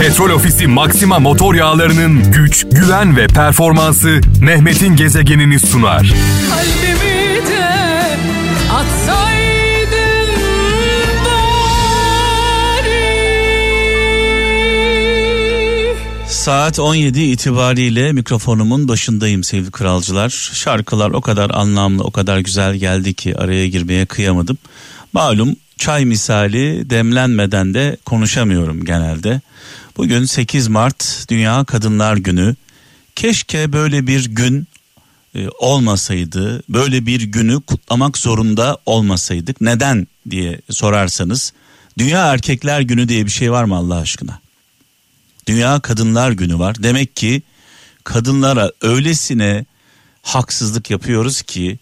Petrol Ofisi Maxima motor yağlarının güç, güven ve performansı Mehmet'in gezegenini sunar. Kalbimi de atsaydın bari. Saat 17 itibariyle mikrofonumun başındayım sevgili kralcılar. Şarkılar o kadar anlamlı, o kadar güzel geldi ki araya girmeye kıyamadım. Malum çay misali demlenmeden de konuşamıyorum genelde. Bugün 8 Mart Dünya Kadınlar Günü. Keşke böyle bir gün e, olmasaydı, böyle bir günü kutlamak zorunda olmasaydık. Neden diye sorarsanız, Dünya Erkekler Günü diye bir şey var mı Allah aşkına? Dünya Kadınlar Günü var. Demek ki kadınlara öylesine haksızlık yapıyoruz ki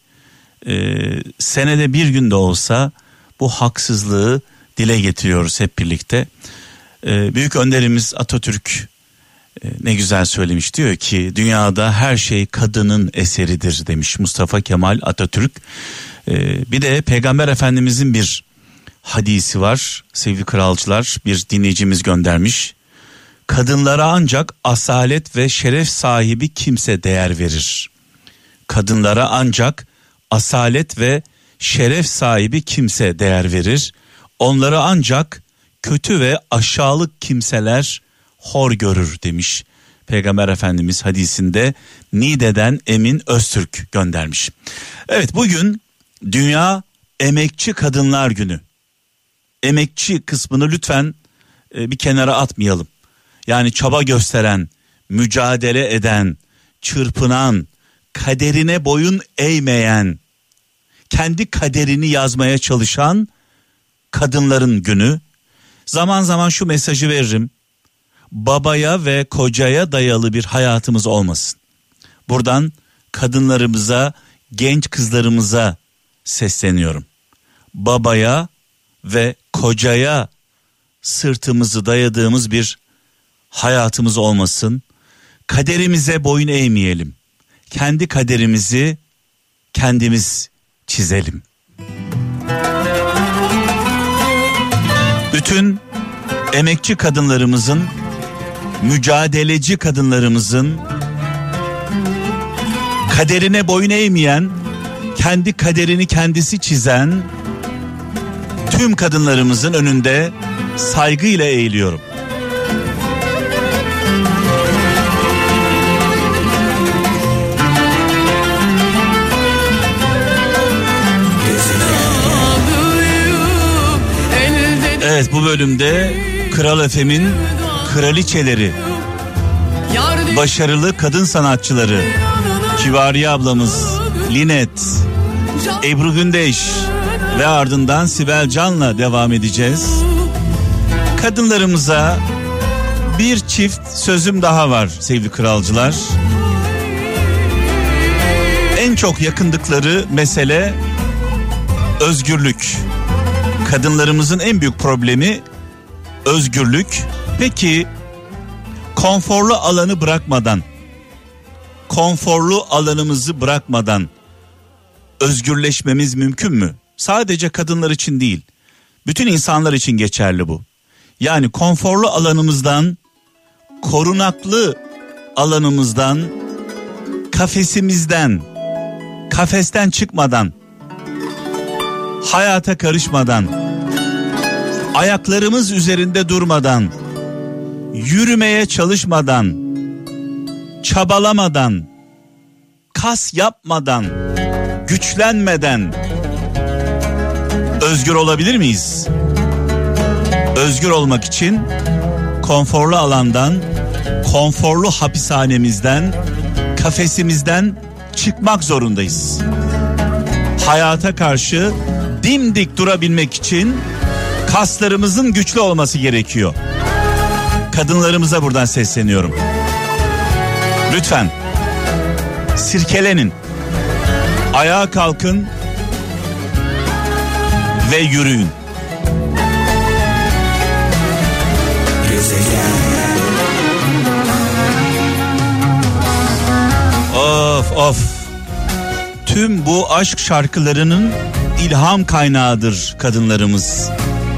e, senede bir gün de olsa bu haksızlığı dile getiriyoruz hep birlikte. E, büyük önderimiz Atatürk e, ne güzel söylemiş diyor ki dünyada her şey kadının eseridir demiş Mustafa Kemal Atatürk. E, bir de Peygamber Efendimizin bir hadisi var sevgili kralcılar bir dinleyicimiz göndermiş. Kadınlara ancak asalet ve şeref sahibi kimse değer verir. Kadınlara ancak asalet ve şeref sahibi kimse değer verir. Onları ancak kötü ve aşağılık kimseler hor görür demiş. Peygamber Efendimiz hadisinde Nide'den Emin Öztürk göndermiş. Evet bugün Dünya Emekçi Kadınlar Günü. Emekçi kısmını lütfen e, bir kenara atmayalım. Yani çaba gösteren, mücadele eden, çırpınan, kaderine boyun eğmeyen, kendi kaderini yazmaya çalışan kadınların günü. Zaman zaman şu mesajı veririm. Babaya ve kocaya dayalı bir hayatımız olmasın. Buradan kadınlarımıza, genç kızlarımıza sesleniyorum. Babaya ve kocaya sırtımızı dayadığımız bir hayatımız olmasın. Kaderimize boyun eğmeyelim. Kendi kaderimizi kendimiz çizelim. Bütün emekçi kadınlarımızın, mücadeleci kadınlarımızın kaderine boyun eğmeyen, kendi kaderini kendisi çizen tüm kadınlarımızın önünde saygıyla eğiliyorum. Bölümde Kral Efem'in kraliçeleri, başarılı kadın sanatçıları, Kivariye ablamız, Linet, Ebru Gündeş ve ardından Sibel Can'la devam edeceğiz. Kadınlarımıza bir çift sözüm daha var sevgili kralcılar. En çok yakındıkları mesele özgürlük. Kadınlarımızın en büyük problemi özgürlük. Peki konforlu alanı bırakmadan, konforlu alanımızı bırakmadan özgürleşmemiz mümkün mü? Sadece kadınlar için değil, bütün insanlar için geçerli bu. Yani konforlu alanımızdan, korunaklı alanımızdan, kafesimizden, kafesten çıkmadan, hayata karışmadan, ayaklarımız üzerinde durmadan, yürümeye çalışmadan, çabalamadan, kas yapmadan, güçlenmeden özgür olabilir miyiz? Özgür olmak için konforlu alandan, konforlu hapishanemizden, kafesimizden çıkmak zorundayız. Hayata karşı dimdik durabilmek için kaslarımızın güçlü olması gerekiyor. Kadınlarımıza buradan sesleniyorum. Lütfen sirkelenin. Ayağa kalkın ve yürüyün. Of of. Tüm bu aşk şarkılarının ilham kaynağıdır kadınlarımız.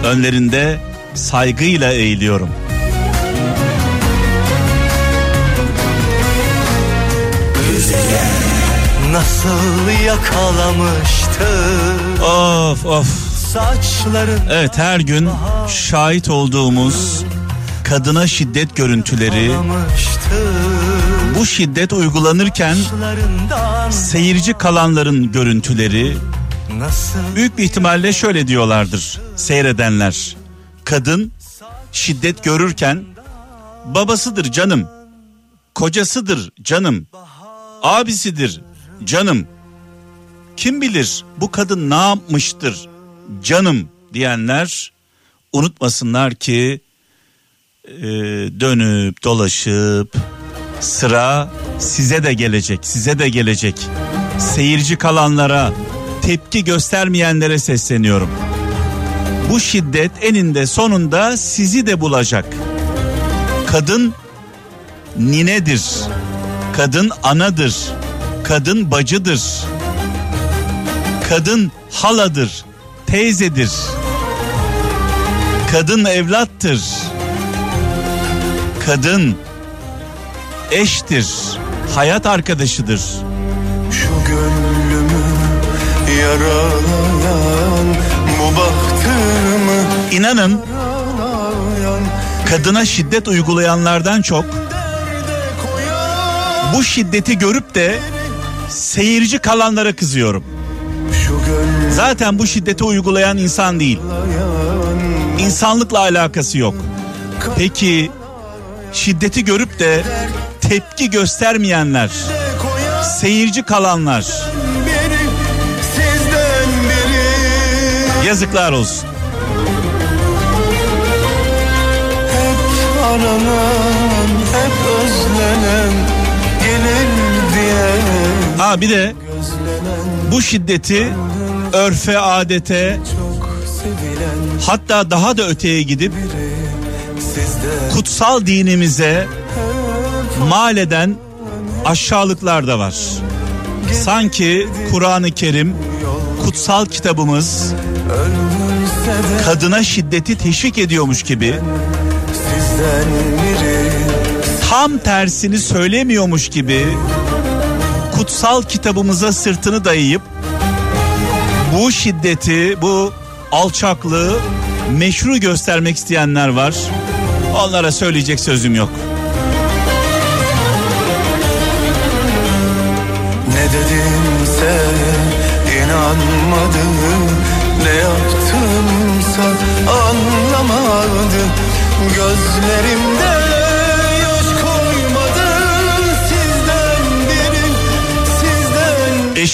Önlerinde saygıyla eğiliyorum. Nasıl yakalamıştı? Of of. Saçların evet her gün şahit olduğumuz kadına şiddet görüntüleri bu şiddet uygulanırken seyirci kalanların görüntüleri büyük bir ihtimalle şöyle diyorlardır seyredenler. Kadın şiddet görürken babasıdır canım, kocasıdır canım, abisidir canım. Kim bilir bu kadın ne yapmıştır canım diyenler unutmasınlar ki e, dönüp dolaşıp sıra size de gelecek, size de gelecek. Seyirci kalanlara, tepki göstermeyenlere sesleniyorum. Bu şiddet eninde sonunda sizi de bulacak. Kadın ninedir. Kadın anadır. Kadın bacıdır. Kadın haladır, teyzedir. Kadın evlattır. Kadın eştir, hayat arkadaşıdır. Yaralayan bu bahtımı İnanın kadına şiddet uygulayanlardan çok bu şiddeti görüp de seyirci kalanlara kızıyorum. Zaten bu şiddeti uygulayan insan değil. İnsanlıkla alakası yok. Peki şiddeti görüp de tepki göstermeyenler, seyirci kalanlar yazıklar olsun. hep aranan hep özlenen gelir diye Ha bir de bu şiddeti örfe, adete çok sevilen hatta daha da öteye gidip kutsal dinimize mal eden aşağılıklar da var. Sanki Kur'an-ı Kerim kutsal kitabımız kadına şiddeti teşvik ediyormuş gibi tam tersini söylemiyormuş gibi kutsal kitabımıza sırtını dayayıp bu şiddeti, bu alçaklığı meşru göstermek isteyenler var. Onlara söyleyecek sözüm yok.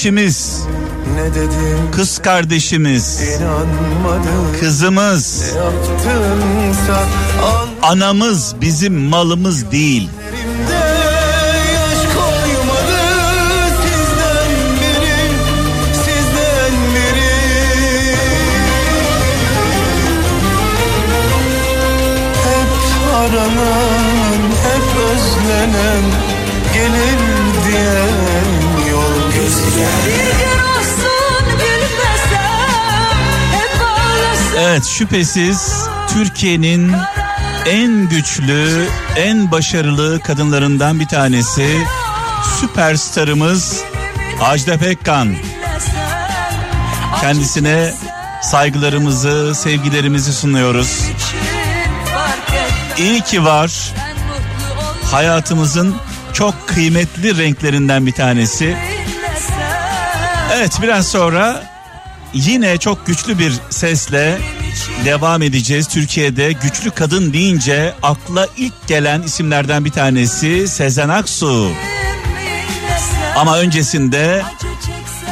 Sizden Eşimiz, Ne dedim kız kardeşimiz, kızımız, anamız bizim malımız değil. Şüphesiz Türkiye'nin en güçlü, en başarılı kadınlarından bir tanesi süperstarımız Ajda Pekkan. Kendisine saygılarımızı, sevgilerimizi sunuyoruz. İyi ki var. Hayatımızın çok kıymetli renklerinden bir tanesi. Evet biraz sonra yine çok güçlü bir sesle devam edeceğiz. Türkiye'de güçlü kadın deyince akla ilk gelen isimlerden bir tanesi Sezen Aksu. Ama öncesinde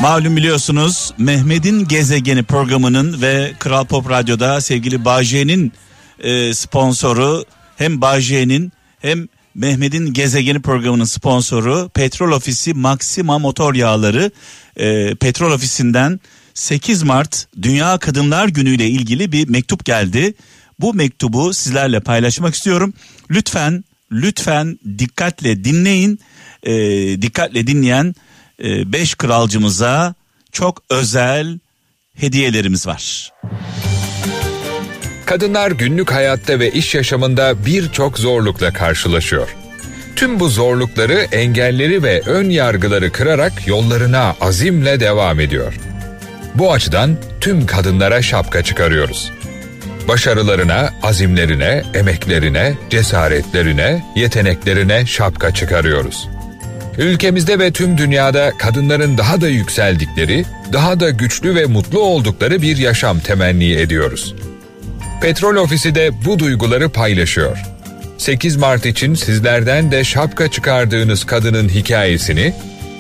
malum biliyorsunuz Mehmet'in Gezegeni programının ve Kral Pop Radyo'da sevgili Bağcay'ın e, sponsoru hem Bağcay'ın hem Mehmet'in Gezegeni programının sponsoru Petrol Ofisi Maxima Motor Yağları e, Petrol Ofisi'nden 8 Mart Dünya Kadınlar Günü ile ilgili bir mektup geldi. Bu mektubu sizlerle paylaşmak istiyorum. Lütfen lütfen dikkatle dinleyin. E, dikkatle dinleyen 5 kralcımıza çok özel hediyelerimiz var. Kadınlar günlük hayatta ve iş yaşamında birçok zorlukla karşılaşıyor. Tüm bu zorlukları, engelleri ve ön yargıları kırarak yollarına azimle devam ediyor. Bu açıdan tüm kadınlara şapka çıkarıyoruz. Başarılarına, azimlerine, emeklerine, cesaretlerine, yeteneklerine şapka çıkarıyoruz. Ülkemizde ve tüm dünyada kadınların daha da yükseldikleri, daha da güçlü ve mutlu oldukları bir yaşam temenni ediyoruz. Petrol Ofisi de bu duyguları paylaşıyor. 8 Mart için sizlerden de şapka çıkardığınız kadının hikayesini,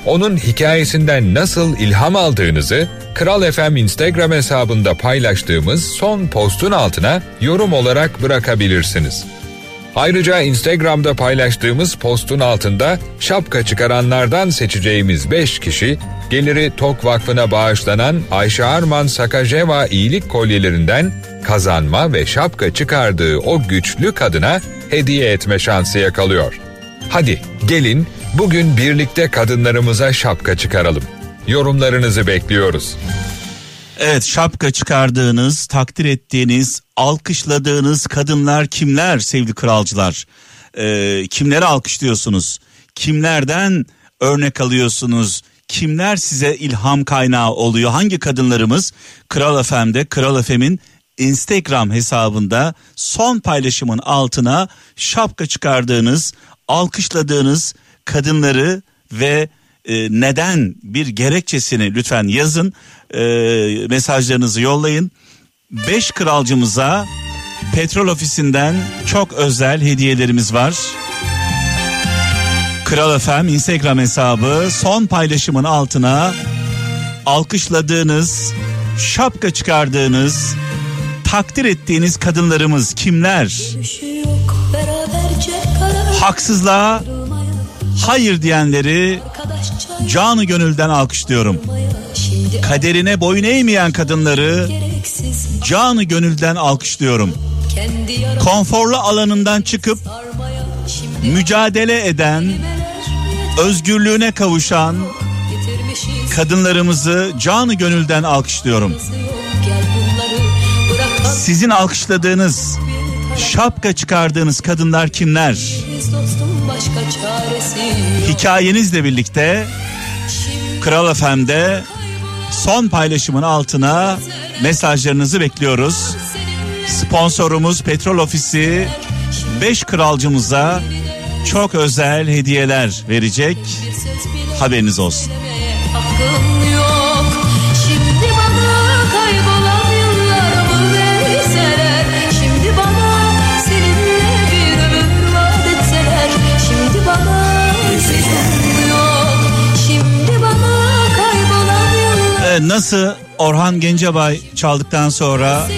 onun hikayesinden nasıl ilham aldığınızı Kral FM Instagram hesabında paylaştığımız son postun altına yorum olarak bırakabilirsiniz. Ayrıca Instagram'da paylaştığımız postun altında şapka çıkaranlardan seçeceğimiz 5 kişi geliri Tok Vakfı'na bağışlanan Ayşe Arman Sakajeva iyilik kolyelerinden kazanma ve şapka çıkardığı o güçlü kadına hediye etme şansı yakalıyor. Hadi gelin bugün birlikte kadınlarımıza şapka çıkaralım. Yorumlarınızı bekliyoruz. Evet şapka çıkardığınız, takdir ettiğiniz, alkışladığınız kadınlar kimler sevgili kralcılar? Ee, kimleri alkışlıyorsunuz? Kimlerden örnek alıyorsunuz? Kimler size ilham kaynağı oluyor? Hangi kadınlarımız Kral FM'de, Kral FM'in Instagram hesabında son paylaşımın altına şapka çıkardığınız, alkışladığınız kadınları ve e, neden bir gerekçesini lütfen yazın e, mesajlarınızı yollayın. Beş kralcımıza petrol ofisinden çok özel hediyelerimiz var. Kral FM Instagram hesabı son paylaşımın altına alkışladığınız, şapka çıkardığınız, takdir ettiğiniz kadınlarımız kimler? Karar Haksızlığa hayır diyenleri canı gönülden alkışlıyorum. Kaderine boyun eğmeyen kadınları canı gönülden alkışlıyorum. Konforlu alanından çıkıp mücadele eden, özgürlüğüne kavuşan kadınlarımızı canı gönülden alkışlıyorum. Sizin alkışladığınız, şapka çıkardığınız kadınlar kimler? Hikayenizle birlikte Kral FM'de son paylaşımın altına mesajlarınızı bekliyoruz. Sponsorumuz Petrol Ofisi 5 kralcımıza çok özel hediyeler verecek. Haberiniz olsun. Hakkım nasıl Orhan Gencebay çaldıktan sonra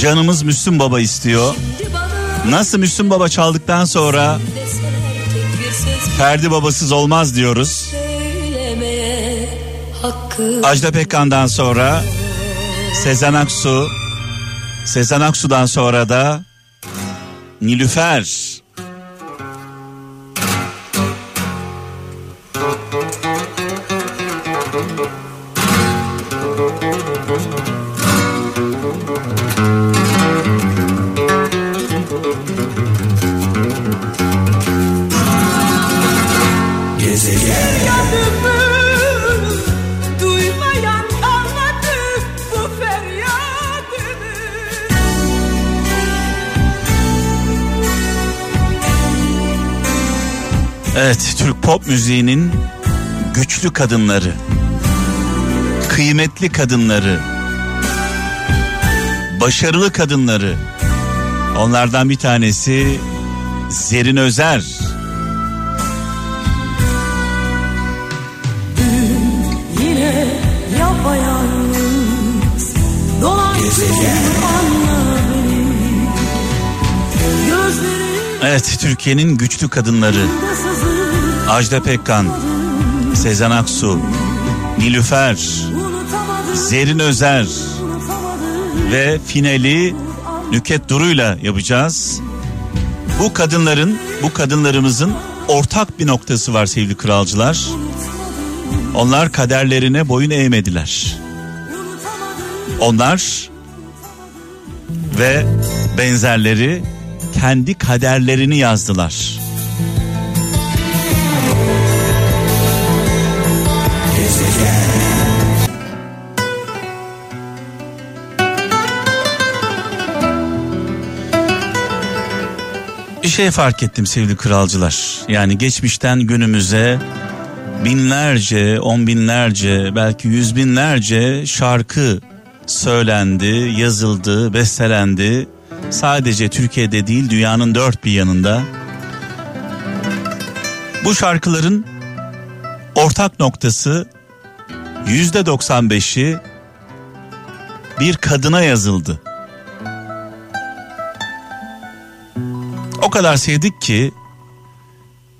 canımız Müslüm Baba istiyor. Nasıl Müslüm Baba çaldıktan sonra Ferdi babasız olmaz diyoruz. Ajda Pekkan'dan sonra Sezen Aksu, Sezen Aksu'dan sonra da Nilüfer. Evet, Türk pop müziğinin güçlü kadınları, kıymetli kadınları, başarılı kadınları. Onlardan bir tanesi Zerin Özer. Evet, Türkiye'nin güçlü kadınları. Ajda Pekkan, Sezen Aksu, Nilüfer, Zerin Özer ve finali Nüket Duru'yla yapacağız. Bu kadınların, bu kadınlarımızın ortak bir noktası var sevgili kralcılar. Onlar kaderlerine boyun eğmediler. Onlar ve benzerleri kendi kaderlerini yazdılar. Bir şey fark ettim sevgili kralcılar. Yani geçmişten günümüze binlerce, on binlerce, belki yüz binlerce şarkı söylendi, yazıldı, bestelendi. Sadece Türkiye'de değil dünyanın dört bir yanında. Bu şarkıların ortak noktası yüzde 95'i bir kadına yazıldı. O kadar sevdik ki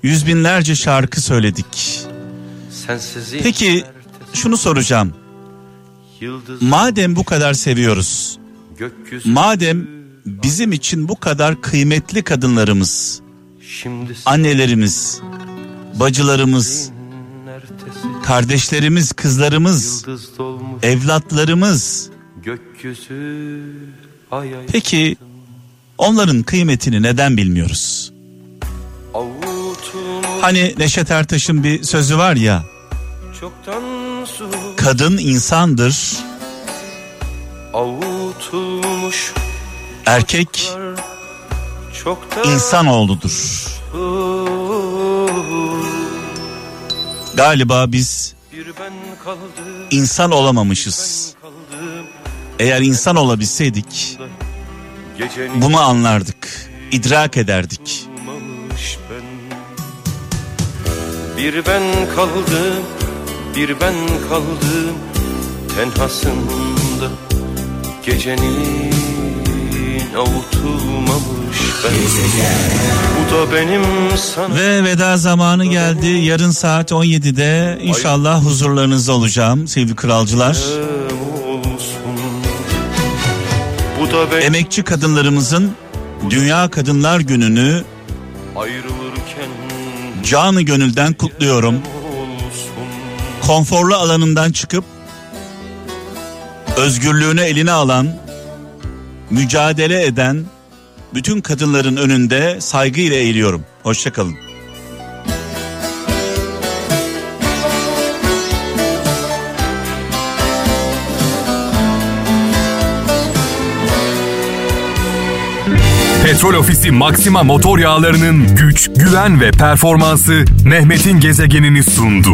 yüz binlerce şarkı söyledik. Peki şunu soracağım. Madem bu kadar seviyoruz, madem bizim için bu kadar kıymetli kadınlarımız, annelerimiz, bacılarımız, kardeşlerimiz, kızlarımız, evlatlarımız. Peki onların kıymetini neden bilmiyoruz? Hani Neşet Ertaş'ın bir sözü var ya, kadın insandır, avutulmuş erkek çoktan insanoğludur. Galiba biz insan olamamışız. Eğer insan olabilseydik bunu anlardık, idrak ederdik. Bir ben kaldım bir ben kaldım tenhasında gecenin avutulmamış ben Bu da benim sana Ve veda zamanı geldi. Yarın saat 17'de inşallah huzurlarınızda olacağım sevgili kralcılar. Bu da benim Emekçi kadınlarımızın Dünya Kadınlar Günü'nü ayrılırken canı gönülden kutluyorum. Konforlu alanından çıkıp özgürlüğünü eline alan, mücadele eden bütün kadınların önünde saygıyla eğiliyorum. Hoşçakalın. Petrol Ofisi Maxima motor yağlarının güç, güven ve performansı Mehmet'in gezegenini sundu.